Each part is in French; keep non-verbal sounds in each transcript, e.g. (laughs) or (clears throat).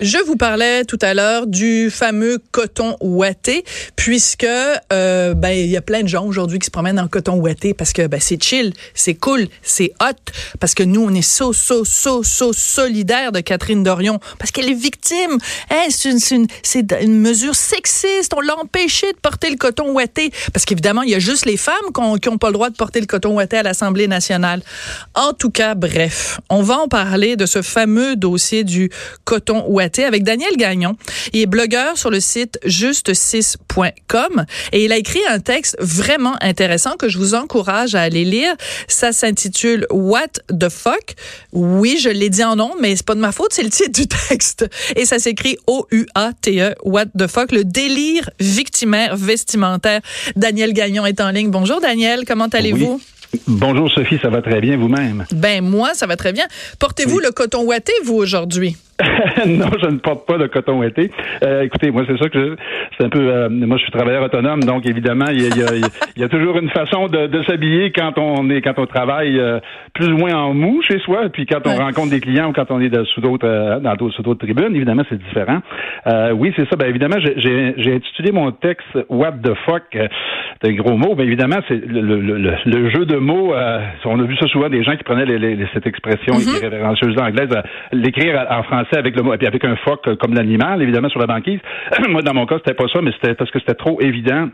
Je vous parlais tout à l'heure du fameux coton ouaté, puisque euh, ben il y a plein de gens aujourd'hui qui se promènent en coton ouaté parce que ben c'est chill, c'est cool, c'est hot, parce que nous on est so so so so solidaire de Catherine Dorion parce qu'elle est victime. Hein, c'est une, une, une, mesure sexiste. On l'a empêché de porter le coton ouaté parce qu'évidemment il y a juste les femmes qui n'ont pas le droit de porter le coton ouaté à l'Assemblée nationale. En tout cas, bref, on va en parler de ce fameux dossier du coton ouaté avec Daniel Gagnon. Il est blogueur sur le site juste6.com et il a écrit un texte vraiment intéressant que je vous encourage à aller lire. Ça s'intitule What the fuck? Oui, je l'ai dit en nom, mais c'est pas de ma faute, c'est le titre du texte. Et ça s'écrit O-U-A-T-E, What the fuck, le délire victimaire vestimentaire. Daniel Gagnon est en ligne. Bonjour Daniel, comment allez-vous? Bonjour Sophie, ça va très bien vous-même? Ben moi, ça va très bien. Portez-vous le coton ouaté, vous, aujourd'hui? (laughs) non, je ne porte pas de coton ouaté. Euh, écoutez, moi, c'est ça que c'est un peu. Euh, moi, je suis travailleur autonome, donc évidemment, il y a, y a, toujours une façon de, de s'habiller quand on est quand on travaille euh, plus ou moins en mou chez soi, puis quand on rencontre des clients ou quand on est de, sous d'autres euh, dans d'autres sous d'autres tribunes, évidemment, c'est différent. oui, c'est ça. Ben évidemment, j'ai j'ai intitulé mon texte What the fuck. c'est un gros mot, mais évidemment, c'est le, le, le, jeu de mots. on a vu ça souvent des gens qui prenaient les, cette expression mm -hmm. anglaise, l'écrire en français avec puis avec un phoque euh, comme l'animal, évidemment, sur la banquise. (clears throat) Moi, dans mon cas, c'était pas ça, mais c'était parce que c'était trop évident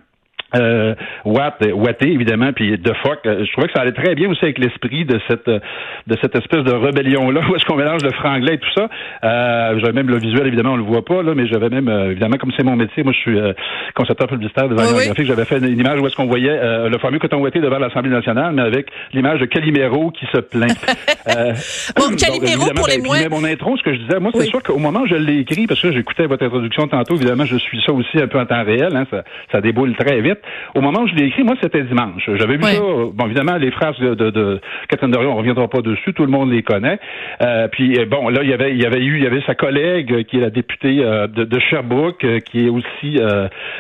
euh, Watt, Watté, évidemment, puis De Fock. Euh, je trouvais que ça allait très bien aussi avec l'esprit de cette euh, de cette espèce de rébellion-là, (laughs) où est-ce qu'on mélange le franglais et tout ça. Euh, j'avais même le visuel, évidemment, on le voit pas, là, mais j'avais même, évidemment, comme c'est mon métier, moi je suis concepteur publicitaire, designer oui, graphique, j'avais fait une, image où est-ce qu'on voyait le fameux coton ouaté devant l'Assemblée nationale, mais avec l'image de Calimero qui se plaint. (laughs) bon, Calimero pour les ben, moins... mon intro, ce que je disais, moi, c'est sûr qu'au moment où je l'ai écrit, parce que j'écoutais votre introduction tantôt, évidemment, je suis ça aussi un peu en temps réel, hein, ça, ça déboule très vite. Au moment où je l'ai écrit, moi, c'était dimanche. J'avais vu ça. Bon, évidemment, les phrases de, de, de Catherine Dorion, on reviendra pas dessus. Tout le monde les connaît. Euh, puis euh, bon, là, il y avait, il y avait eu, il y avait sa collègue euh, qui est la députée euh, de, de, Sherbrooke, qui est aussi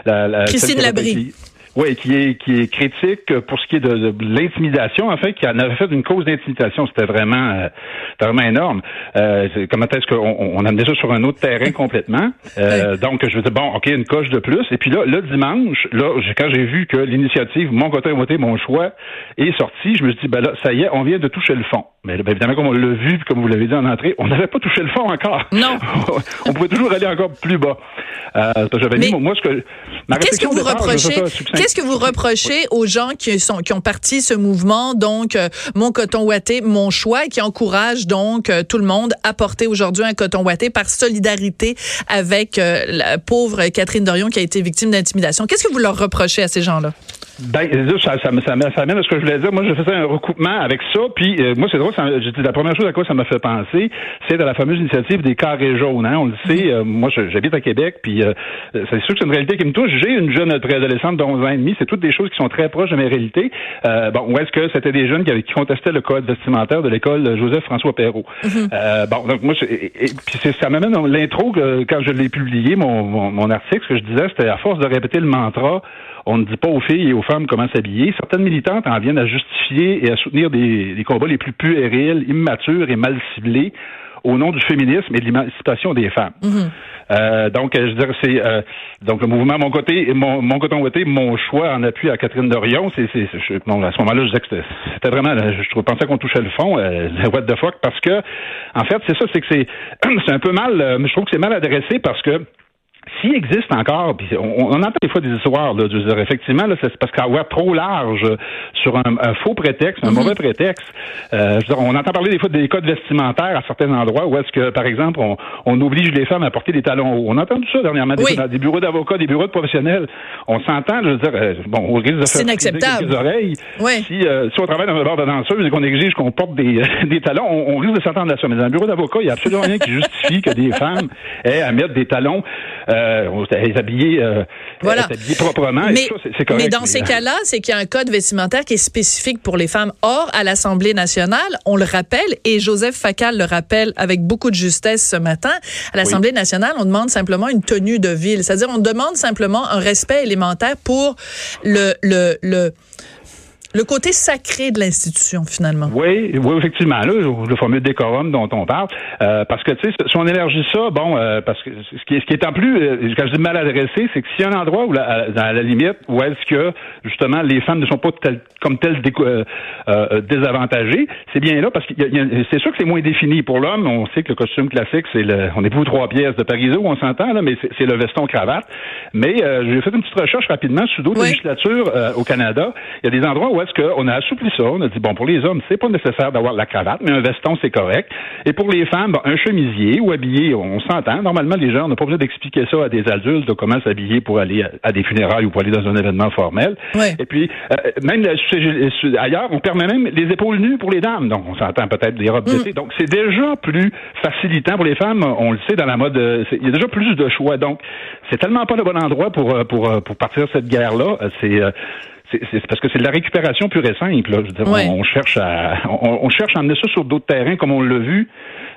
la, la Christine Labrie. Oui, qui est qui est critique pour ce qui est de, l'intimidation, en fait, qui en avait fait une cause d'intimidation. C'était vraiment, euh, vraiment énorme. Euh, comment est-ce qu'on on amenait ça sur un autre terrain (laughs) complètement? Euh, donc, je veux dire, bon, OK, une coche de plus. Et puis là, le dimanche, là, quand j'ai vu que l'initiative Mon côté voté, mon choix est sortie, je me suis dit, ben là, ça y est, on vient de toucher le fond. Mais ben, évidemment, comme on l'a vu, comme vous l'avez dit en entrée, on n'avait pas touché le fond encore. Non. (laughs) on pouvait toujours aller encore plus bas. Euh, j'avais dit, moi, ce que ma Qu'est-ce que vous reprochez? Qu'est-ce que vous reprochez aux gens qui ont parti ce mouvement, donc euh, mon coton ouaté, mon choix, et qui encourage donc euh, tout le monde à porter aujourd'hui un coton ouaté par solidarité avec euh, la pauvre Catherine Dorion qui a été victime d'intimidation. Qu'est-ce que vous leur reprochez à ces gens-là? Ben, ça, ça, ça, ça amène à ce que je voulais dire. Moi, je faisais un recoupement avec ça, puis euh, moi, c'est drôle, ça, la première chose à quoi ça m'a fait penser, c'est de la fameuse initiative des carrés jaunes. Hein? On le sait, euh, moi, j'habite à Québec, puis euh, c'est sûr que c'est une réalité qui me touche. J'ai une jeune préadolescente de 11 ans et demi, c'est toutes des choses qui sont très proches de mes réalités. bon, où est-ce que c'était des jeunes qui, qui contestaient le code vestimentaire de l'école Joseph-François Perrault. Mm-hmm. bon, donc moi, et, puis ça m'amène l'intro, quand je l'ai publié, mon, mon, mon article, ce que je disais, c'était à force de répéter le mantra on ne dit pas aux filles et aux femmes comment s'habiller. Certaines militantes en viennent à justifier et à soutenir des, des combats les plus puérils, immatures et mal ciblés au nom du féminisme et de l'émancipation des femmes. Mhm. euh, donc, je veux dire, c'est euh, donc le mouvement mon côté, mon, mon coton côté, mon choix en appui à Catherine Dorion. C'est, c'est, bon, à ce moment-là, je disais que c'était, vraiment, je pensais qu'on touchait le fond, euh, what the fuck, parce que, en fait, c'est ça, c'est que c'est, (clears throat) c'est un peu mal, euh, mais je trouve que c'est mal adressé parce que s'il existe encore, puis on, entend des fois des histoires, là, dire, effectivement, là, c'est parce qu'avoir trop large sur un, faux prétexte, un mhm. mauvais prétexte, euh, on entend parler des fois des codes vestimentaires à certains endroits où est-ce que, par exemple, on, on, oblige les femmes à porter des talons hauts. On a entendu ça dernièrement dans des bureaux d'avocats, des bureaux de professionnels. On s'entend, je veux dire, euh, bon, au risque de faire inacceptable. les oreilles. Si, euh, si on travaille dans un bar de danseuse et qu'on exige qu'on porte des, (laughs) des talons, on, risque de s'entendre à ça. Mais dans un bureau d'avocat, il n'y a absolument rien qui justifie que des femmes aient à mettre des talons, euh, habillées, euh, voilà. proprement. Mais, mais dans ces cas-là, c'est qu'il y a un code vestimentaire qui est spécifique pour les femmes. Or, à l'Assemblée nationale, on le rappelle, et Joseph Facal le rappelle avec beaucoup de justesse ce matin, à l'Assemblée nationale, on demande simplement une tenue de ville. C'est-à-dire, on demande simplement un respect élémentaire pour le, le, le le côté sacré de l'institution, finalement. Oui, oui, effectivement, là, le fameux décorum dont on parle. Euh, parce que, tu sais, si on élargit ça, bon, euh, parce que ce qui, est, ce qui est en plus, euh, quand je dis mal adressé, c'est que s'il y a un endroit où, la, à, la limite, où est-ce que, justement, les femmes ne sont pas comme telles désavantagées, c'est bien là, parce que c'est sûr que c'est moins défini. Pour l'homme, on sait que le costume classique, c'est le, on est pour trois pièces de Parisot, on s'entend, là, mais c'est le veston-cravate. Mais j'ai fait une petite recherche rapidement sur d'autres législatures au Canada. Il y a des endroits où est-ce qu'on a assoupli ça. On a dit, bon, pour les hommes, c'est pas nécessaire d'avoir la cravate, mais un veston, c'est correct. Et pour les femmes, un chemisier ou habillé, on s'entend. Normalement, les gens, on n'a pas besoin d'expliquer ça à des adultes de comment s'habiller pour aller à, des funérailles ou pour aller dans un événement formel. Et puis, euh, même ailleurs, on permet même les épaules nues pour les dames. Donc, on s'entend peut-être des robes d'été. Mm. Donc, c'est déjà plus facilitant pour les femmes. On le sait dans la mode. Euh, il y a déjà plus de choix. Donc, c'est tellement pas le bon endroit pour, euh, pour, pour partir cette guerre-là. C'est c'est parce que c'est de la récupération pure et simple. Je veux dire, on, cherche à on, cherche à emmener ça sur d'autres terrains comme on l'a vu.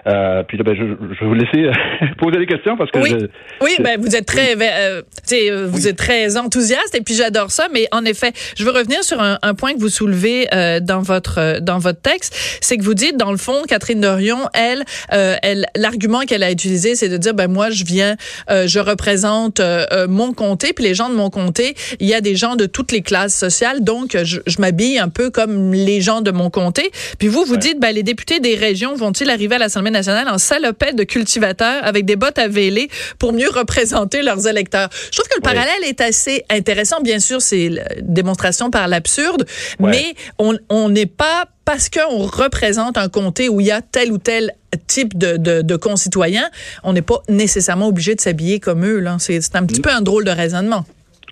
Euh, puis là, ben, je, je, vais vous laisser euh, (laughs) poser des questions parce que oui, oui ben vous êtes très, euh, euh, vous êtes très enthousiaste et puis j'adore ça. Mais en effet, je veux revenir sur un, un point que vous soulevez euh, dans votre dans votre texte, c'est que vous dites dans le fond, Catherine Dorion, elle, elle, l'argument qu'elle a utilisé, c'est de dire ben moi je viens, je représente mon comté, puis les gens de mon comté, il y a des gens de toutes les classes sociales, donc je, je m'habille un peu comme les gens de mon comté. Puis vous, vous dites ben les députés des régions vont-ils arriver à l'Assemblée nationale en salopette de cultivateurs avec des bottes à véler pour mieux représenter leurs électeurs? Je trouve que le parallèle est assez intéressant. Bien sûr, c'est une démonstration par l'absurde, mais on n'est pas parce qu'on représente un comté où il y a tel ou tel type de, de, concitoyens, on n'est pas nécessairement obligé de s'habiller comme eux. C'est un petit peu un drôle de raisonnement.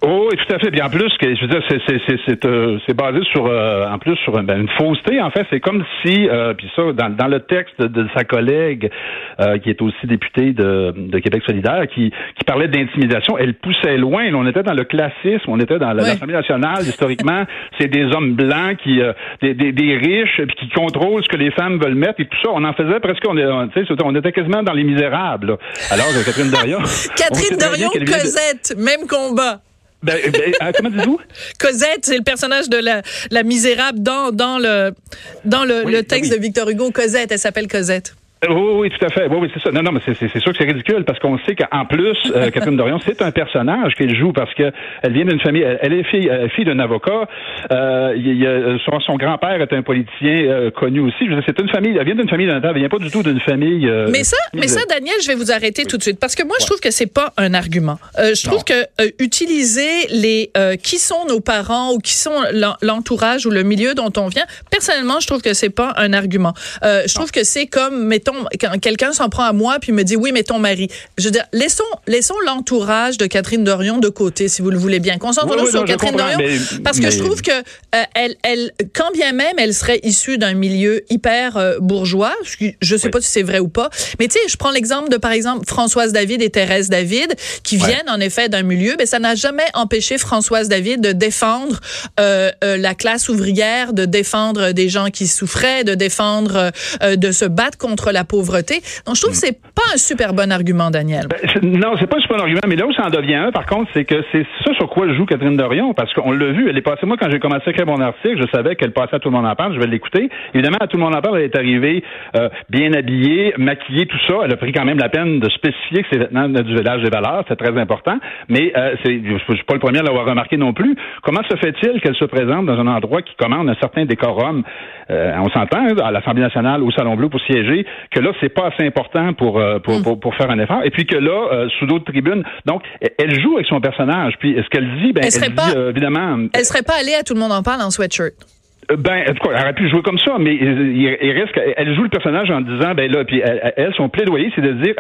Oh, oui, tout à fait. Bien en plus, je veux dire, c'est c'est c'est euh, c'est basé sur euh, en plus sur ben, une fausseté. En fait, c'est comme si euh, puis ça dans, dans le texte de, sa collègue qui est aussi députée de, de Québec solidaire qui qui parlait d'intimidation, elle poussait loin. on était dans le classisme, on était dans l'Assemblée nationale. Historiquement, (laughs) c'est des hommes blancs qui des, des, des, riches qui contrôlent ce que les femmes veulent mettre et tout ça. On en faisait presque on, on, on était quasiment dans les misérables. Alors Catherine Dorion. (laughs) Catherine Dorion, Cosette, même combat. Ben, ben euh, comment dites-vous? (laughs) Cosette, c'est le personnage de la, la misérable dans, dans le, dans le, le texte de Victor Hugo. Cosette, elle s'appelle Cosette. Oui, oui, tout à fait. Oui, oui, c'est ça. Non, non, mais c'est sûr que c'est ridicule parce qu'on sait qu'en plus, euh, (laughs) Catherine Dorion, c'est un personnage qu'elle joue parce que elle vient d'une famille, elle, est fille, euh, fille d'un avocat. Euh, il son, son grand-père est un politicien euh, connu aussi. C'est une famille, elle vient d'une famille d'un elle vient pas du tout d'une famille. mais ça, mais ça, Daniel, je vais vous arrêter tout de suite parce que moi, je trouve que c'est pas un argument. je trouve que utiliser les qui sont nos parents ou qui sont l'entourage ou le milieu dont on vient, personnellement, je trouve que c'est pas un argument. je trouve que c'est comme, mettons, quand quelqu'un s'en prend à moi puis me dit oui, mais ton mari. Je veux dire, laissons, laissons l'entourage de Catherine Dorion de côté, si vous le voulez bien. Concentrons-nous sur Catherine Dorion, parce que je trouve que euh, elle, elle, quand bien même elle serait issue d'un milieu hyper euh, bourgeois, je sais pas si c'est vrai ou pas, mais tu sais, je prends l'exemple de par exemple Françoise David et Thérèse David, qui viennent en effet d'un milieu, mais ça n'a jamais empêché Françoise David de défendre euh, la classe ouvrière, de défendre des gens qui souffraient, de défendre, de se battre contre la Donc, je trouve que c'est pas un super bon argument, Daniel. Ben, non, c'est pas un super bon argument, mais là où ça en devient un, par contre, c'est que c'est ça sur quoi joue Catherine Dorion, parce qu'on l'a vu, elle est passée, moi, quand j'ai commencé à écrire mon article, je savais qu'elle passait à Tout le monde en parle, je vais l'écouter. Évidemment, à Tout le monde en parle, elle est arrivée euh, bien habillée, maquillée, tout ça. Elle a pris quand même la peine de spécifier que c'est vêtements du village des valeurs, c'est très important. Mais euh, c'est, je suis pas le premier à l'avoir remarqué non plus. Comment se fait-il qu'elle se présente dans un endroit qui commande un certain décorum? Euh, on s'entend, hein, à l'Assemblée nationale, au Salon Bleu pour siéger, que là, c'est pas assez important pour, euh, pour, pour, pour, faire un effort. Et puis que là, euh, sous d'autres tribunes, donc, elle joue avec son personnage. Puis ce qu'elle dit, ben, elle, elle dit, évidemment. Elle serait pas allée à Tout le monde en parle en sweatshirt. Ben, elle aurait pu jouer comme ça, mais il, risque. Elle joue le personnage en disant, ben là, puis elle, son plaidoyer, c'est de dire,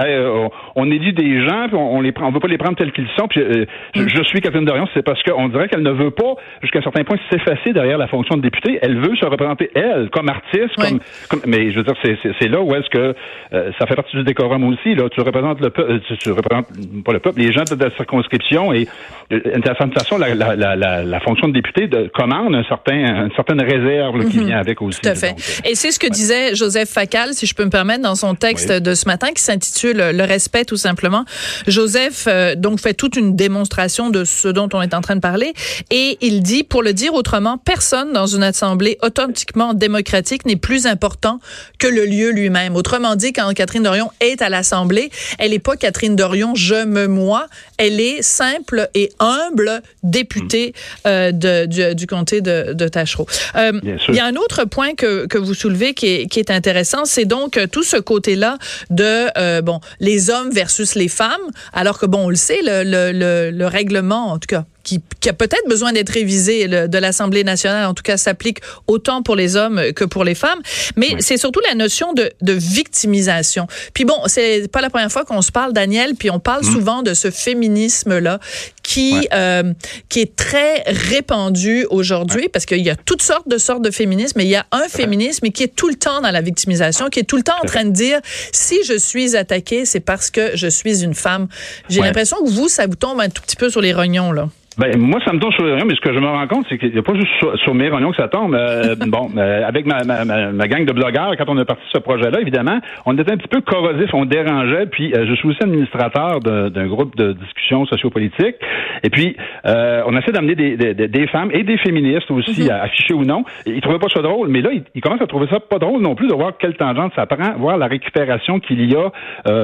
on élit des gens, puis on, les prend, on veut pas les prendre tels qu'ils sont. Puis mm. je, suis Catherine Dorion, c'est parce qu'on dirait qu'elle ne veut pas, jusqu'à un certain point, s'effacer derrière la fonction de députée. Elle veut se représenter elle, comme artiste, comme, comme, mais je veux dire, c'est là où est-ce que ça fait partie du décorum aussi. Là, tu représentes le peuple, tu, représentes pas le peuple, les gens de la circonscription et d'une certaine façon, la, la, la, la, fonction de député de, commande un certain, une certaine réserve qui mhm. vient avec aussi. Tout à fait. Euh, Et c'est ce que disait Joseph Facal, si je peux me permettre, dans son texte de ce matin qui s'intitule Le respect tout simplement. Joseph euh, donc fait toute une démonstration de ce dont on est en train de parler et il dit, pour le dire autrement, personne dans une assemblée authentiquement démocratique n'est plus important que le lieu lui-même. Autrement dit, quand Catherine Dorion est à l'Assemblée, elle n'est pas Catherine Dorion, je me moi, elle est simple et humble députée euh, de, du, du, comté de, de Tachereau. Euh, il y a un autre point que, que vous soulevez qui est, qui est intéressant, c'est donc tout ce côté-là de euh, bon les hommes versus les femmes, alors que bon on le sait le, le, le règlement en tout cas qui, qui a peut-être besoin d'être révisé de l'Assemblée nationale, en tout cas s'applique autant pour les hommes que pour les femmes. Mais c'est surtout la notion de, de victimisation. Puis bon, c'est pas la première fois qu'on se parle, Daniel, puis on parle mmh. souvent de ce féminisme-là qui, euh, qui est très répandu aujourd'hui parce qu'il y a toutes sortes de sortes de féminisme, mais il y a un féminisme qui est tout le temps dans la victimisation, qui est tout le temps en train de dire si je suis attaquée, c'est parce que je suis une femme. J'ai l'impression que vous, ça vous tombe un tout petit peu sur les rognons, là. Ben, moi, ça me tombe sur les rognons, mais ce que je me rends compte, c'est qu'il n'y a pas juste sur, mes rognons que ça tombe. Euh, (laughs) bon, euh, avec ma, ma, ma, gang de blogueurs, quand on a parti ce projet-là, évidemment, on était un petit peu corrosif, on dérangeait, puis euh, je suis aussi administrateur d'un groupe de discussion sociopolitique, et puis euh, on essaie d'amener des, des, des, femmes et des féministes aussi, mm-hmm. affichés ou non. Ils trouvaient pas ça drôle, mais là, ils, commencent à trouver ça pas drôle non plus de voir quelle tangente ça prend, voir la récupération qu'il y a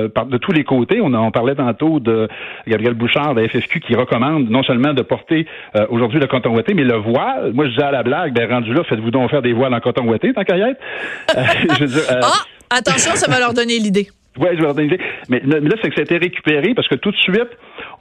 par, de tous les côtés. On, on parlait tantôt de Gabriel Bouchard de la FFQ qui recommande non seulement de de porter euh, aujourd'hui le coton ouaté, mais le voile, moi je disais à la blague, ben rendu là, faites-vous donc faire des voiles en coton ouaté, tant qu'à y être. Euh, (laughs) euh, ah, attention, ça va leur donner l'idée. Oui, je vais leur donner l'idée. Mais, mais là, c'est que ça a été récupéré parce que tout de suite,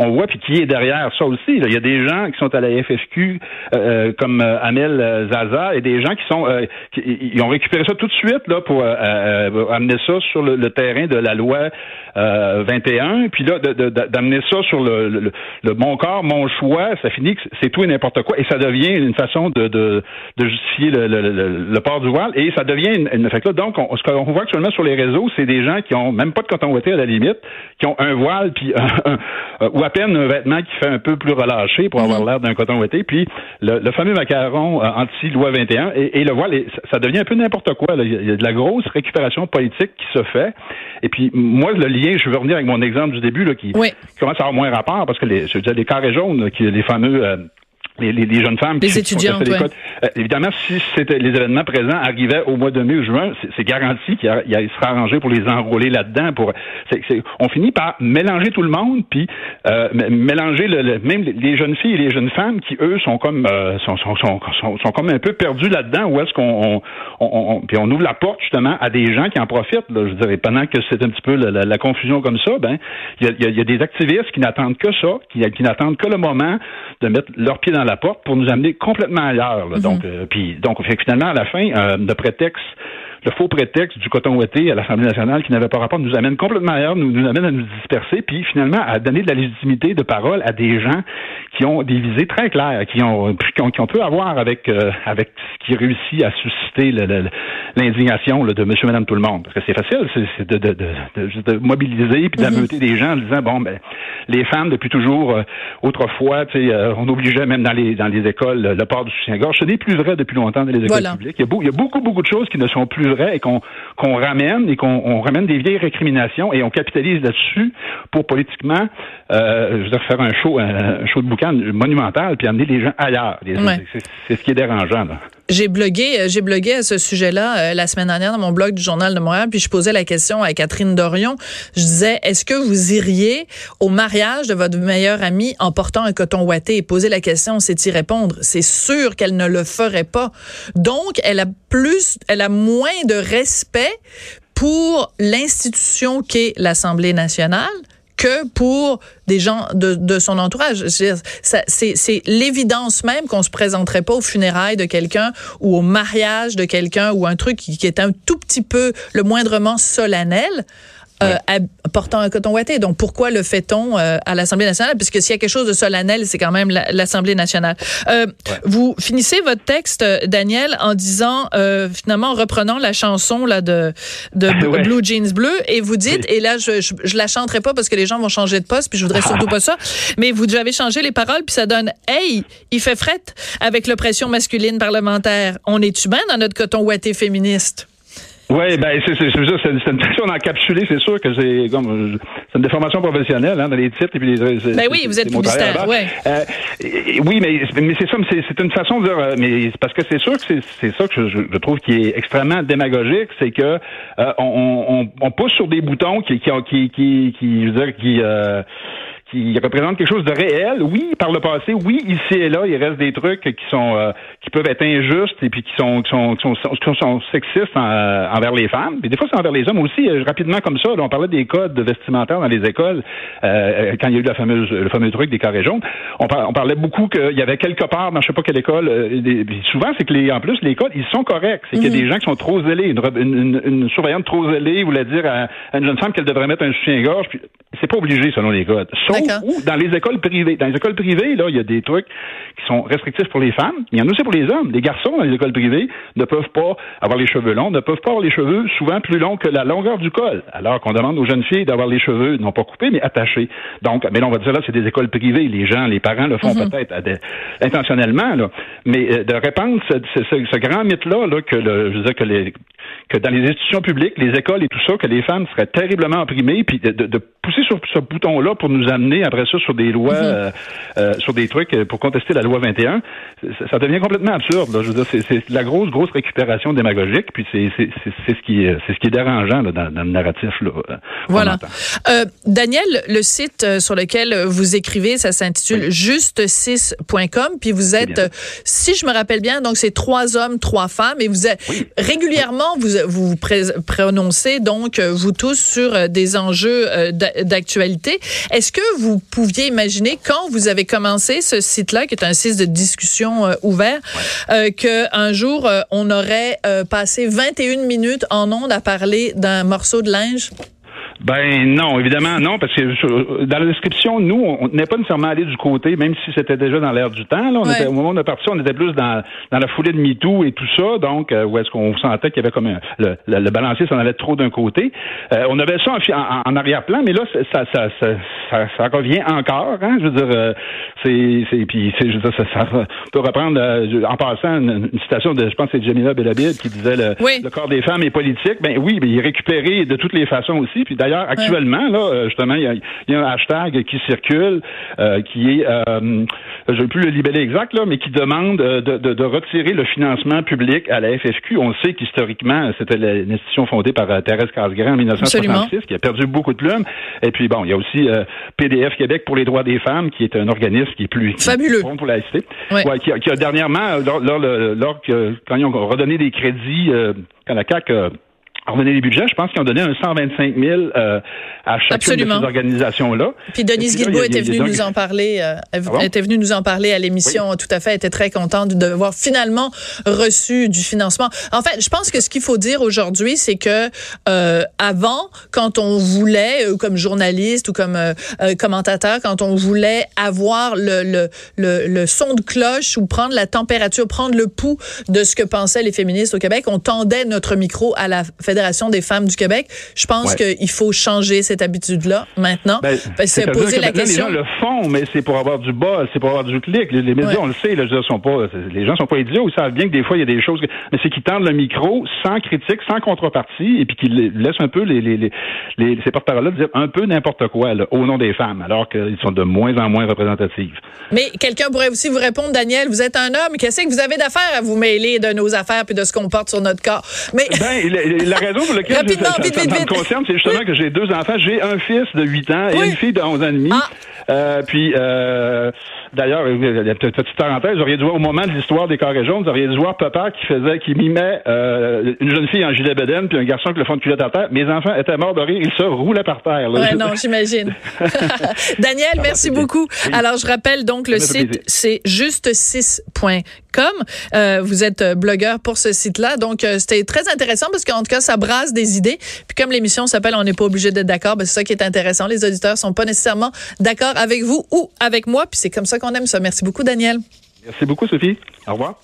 on voit puis qui est derrière ça aussi. Il y a des gens qui sont à la FFQ euh, euh, comme euh, Amel Zaza et des gens qui sont qui, ils ont récupéré ça tout de suite là pour amener ça sur le, terrain de la loi 21 puis là d'amener ça sur le, le, mon corps mon choix ça finit que c'est tout et n'importe quoi et ça devient une façon de, de, justifier le, port du voile et ça devient une, une fait donc on, ce qu'on voit actuellement sur les réseaux c'est des gens qui ont même pas de coton à la limite qui ont un voile puis un, ou peine un vêtement qui fait un peu plus relâché pour avoir mhm. l'air d'un coton ouaté. Puis le, fameux macaron euh, anti-loi 21 et, le voile, ça devient un peu n'importe quoi. Il y a de la grosse récupération politique qui se fait. Et puis moi, le lien, je vais revenir avec mon exemple du début là, qui, commence à avoir moins rapport parce que les, je veux dire, les carrés jaunes, qui, les fameux euh, les, les, jeunes femmes les qui ouais. euh, évidemment, si c'était les événements présents arrivaient au mois de mai ou juin, c'est garanti qu'il sera arrangé pour les enrôler là-dedans. Pour, on finit par mélanger tout le monde, puis euh, mélanger le, même les jeunes filles et les jeunes femmes qui eux sont comme euh, sont, sont, sont, sont, comme un peu perdus là-dedans. Où est-ce qu'on on, on, puis on ouvre la porte justement à des gens qui en profitent. Là, je dirais pendant que c'est un petit peu la, la, confusion comme ça, ben il y a, y a, des activistes qui n'attendent que ça, qui, qui n'attendent que le moment de mettre leur pied dans la porte pour nous amener complètement ailleurs. Là. Mhm. Donc, euh, puis donc finalement à la fin, euh, de prétexte le faux prétexte du coton ouaté à l'Assemblée nationale qui n'avait pas rapport nous amène complètement ailleurs, nous, nous amène à nous disperser, puis finalement à donner de la légitimité de parole à des gens qui ont des visées très claires, qui ont qui ont, qui ont peu à voir avec euh, avec ce qui réussit à susciter l'indignation de Monsieur, Madame, tout le monde. Parce que c'est facile, c'est de, de, de, de, mobiliser puis d'ameuter mm-hmm. des gens en disant bon ben les femmes depuis toujours, euh, autrefois, tu sais, euh, on obligeait même dans les dans les écoles le port du soutien-gorge. Ce n'est plus vrai depuis longtemps dans les écoles publiques. Il y, a il y a beaucoup beaucoup de choses qui ne sont plus et qu'on qu'on ramène et qu'on ramène des vieilles récriminations et on capitalise là-dessus pour politiquement euh, je veux dire, faire un show, un show de boucan monumental puis amener les gens ailleurs. C'est ce qui est dérangeant. Là. J'ai blogué, euh, j'ai blogué à ce sujet-là euh, la semaine dernière dans mon blog du Journal de Montréal, puis je posais la question à Catherine Dorion. Je disais, est-ce que vous iriez au mariage de votre meilleure amie en portant un coton ouaté? Et poser la question, c'est y répondre. C'est sûr qu'elle ne le ferait pas. Donc, elle a plus, elle a moins de respect pour l'institution qu'est l'Assemblée nationale que pour des gens de, son entourage. C'est l'évidence même qu'on se présenterait pas aux funérailles de quelqu'un ou au mariage de quelqu'un ou un truc qui, qui est un tout petit peu le moindrement solennel euh, portant un coton ouaté. Donc pourquoi le fait-on euh, à l'Assemblée nationale? Puisque s'il y a quelque chose de solennel, c'est quand même l'Assemblée nationale. Euh, Vous finissez votre texte, euh, Daniel, en disant euh, finalement en reprenant la chanson là de de (laughs) Blue Jeans Bleu et vous dites et là je, je, je la chanterai pas parce que les gens vont changer de poste puis je voudrais surtout pas ça. (laughs) Mais vous avez changé les paroles puis ça donne hey il fait fret avec l'oppression masculine parlementaire. On est humain dans notre coton ouaté féministe. Oui, ben c'est c'est c'est une façon d'encapsuler, c'est sûr que c'est comme c'est une déformation professionnelle hein, dans les titres et puis les. Ben oui, vous êtes publicitaire, ouais. Euh, oui, mais mais c'est ça, mais c'est une façon de dire, euh, mais parce que c'est sûr que c'est ça que je, je, trouve qui est extrêmement démagogique, c'est que euh, on, on, on, pousse sur des boutons qui qui qui qui, qui je veux dire qui euh, qui représente quelque chose de réel. Oui, par le passé, oui, ici et là, il reste des trucs qui sont euh, qui peuvent être injustes et puis qui sont qui sont, qui sont, qui sont sexistes euh, envers les femmes. Mais des fois, c'est envers les hommes aussi. Euh, rapidement comme ça, on parlait des codes vestimentaires dans les écoles quand il y a eu la fameuse le fameux truc des carrés jaunes. On, on parlait beaucoup qu'il y avait quelque part dans je sais pas quelle école. souvent, c'est que les en plus les codes ils sont corrects. C'est qu'il y a des mhm. gens qui sont trop zélés. Une, une, surveillante trop zélée voulait dire à, une jeune femme qu'elle devrait mettre un soutien-gorge. C'est pas obligé selon les codes ou dans les écoles privées. Dans les écoles privées, là, il y a des trucs qui sont restrictifs pour les femmes. Il y en a aussi pour les hommes. Les garçons dans les écoles privées ne peuvent pas avoir les cheveux longs, ne peuvent pas avoir les cheveux souvent plus longs que la longueur du col. Alors qu'on demande aux jeunes filles d'avoir les cheveux non pas coupés, mais attachés. Donc, mais là, on va dire là, c'est des écoles privées. Les gens, les parents le font mhm. peut-être intentionnellement, là. Mais euh, de répandre ce, ce, ce grand mythe-là, là, que le, je veux dire que les que dans les institutions publiques, les écoles et tout ça, que les femmes seraient terriblement opprimées, puis de, de, pousser sur ce bouton-là pour nous amener après ça sur des lois, mhm. euh, euh, sur des trucs euh, pour contester la loi 21, ça, devient complètement absurde. Là. Je veux dire, c'est la grosse, grosse récupération démagogique, puis c'est ce qui est, c'est ce qui est dérangeant là, dans, dans, le narratif. Là, voilà. Daniel, le site sur lequel vous écrivez, ça s'intitule juste6.com, puis vous êtes, si je me rappelle bien, donc c'est trois hommes, trois femmes, et vous êtes régulièrement vous vous prononcez donc euh, vous tous sur euh, des enjeux euh, d'actualité. Est-ce que vous pouviez imaginer quand vous avez commencé ce site-là, qui est un site de discussion ouvert, qu'un jour on aurait passé 21 minutes en ondes à parler d'un morceau de linge? Ben non, évidemment non, parce que dans la description, nous, on n'est pas nécessairement allé du côté, même si c'était déjà dans l'air du temps. Là, on était, au moment est parti, on était plus dans, dans la foulée de MeToo et tout ça, donc euh, où est-ce qu'on sentait qu'il y avait comme un, le, le, balancier s'en allait trop d'un côté. Euh, on avait ça en, en, arrière-plan, mais là, ça, ça, ça, ça, revient encore. Hein, je veux dire, euh, c'est, c'est, puis je veux dire, ça, ça, on peut reprendre en passant une, citation de, je pense, c'est Jamila Belabid qui disait le, le corps des femmes est politique. Ben oui, mais il est récupéré de toutes les façons aussi. Puis d'ailleurs, actuellement, là, euh, justement, il y a, y a, un hashtag qui circule, euh, qui est, euh, je ne plus le libeller exact, là, mais qui demande de, de, de, retirer le financement public à la FFQ. On sait qu'historiquement, c'était l'institution fondée par Thérèse Casgrain en 1966, qui a perdu beaucoup de plumes. Et puis, bon, il y a aussi PDF Québec pour les droits des femmes, qui est un organisme qui est plus fabuleux pour la cité, ouais. qui, a, qui, a, dernièrement, lors, lors, lors, quand ils ont redonné des crédits, quand la CAC redonner les budgets. Je pense qu'ils ont donné un 125 000 euh, à chacune de ces organisations-là. Puis Denise Guilbeault était venue nous en parler. Euh, ah était venue nous en parler à l'émission. Tout à fait. Elle était très contente d'avoir finalement reçu du financement. En fait, je pense que ce qu'il faut dire aujourd'hui, c'est que euh, avant, quand on voulait, euh, comme journaliste ou comme commentateur, quand on voulait avoir le, le, le, le son de cloche ou prendre la température, prendre le pouls de ce que pensaient les féministes au Québec, on tendait notre micro à la Fédération des femmes du Québec. Je pense qu'il faut changer cette habitude-là maintenant. Ben, c'est poser la question. Les gens le font, mais c'est pour avoir du bas, c'est pour avoir du clic. Les, médias, on le sait, là, je sont pas, les gens sont pas idiots. Ils savent bien que des fois, il y a des choses, mais c'est qu'ils tendent le micro sans critique, sans contrepartie, et puis qu'ils laissent un peu les, les, les, ces porte-paroles-là dire un peu n'importe quoi au nom des femmes, alors qu'ils sont de moins en moins représentatifs. Mais quelqu'un pourrait aussi vous répondre, Daniel, vous êtes un homme, qu'est-ce que vous avez d'affaires à vous mêler de nos affaires puis de ce qu'on porte sur notre corps? Mais ben, (laughs) raison pour laquelle ça, me concerne, c'est justement que j'ai deux enfants. J'ai un fils de 8 ans et une fille de 11 ans et demi. Ah. Euh, puis, euh, d'ailleurs, petite parenthèse, vous auriez dû voir au moment de l'histoire des carrés jaunes, vous auriez dû voir papa qui faisait, qui mimait euh, une jeune fille en gilet bédaine puis un garçon avec le fond de culotte à terre. Mes enfants étaient morts de rire, ils se roulaient par terre. Ouais, non, j'imagine. (laughs) Daniel, merci beaucoup. Alors, je rappelle donc le site, c'est juste6.com. Euh, vous êtes blogueur pour ce site-là, donc euh, c'était très intéressant parce qu'en tout cas, ça brasse des idées. Puis comme l'émission s'appelle, on n'est pas obligé d'être d'accord, ben, c'est ça qui est intéressant. Les auditeurs sont pas nécessairement d'accord avec vous ou avec moi, puis c'est comme qu'on aime ça. Merci beaucoup, Daniel. Merci beaucoup, Sophie. Au revoir.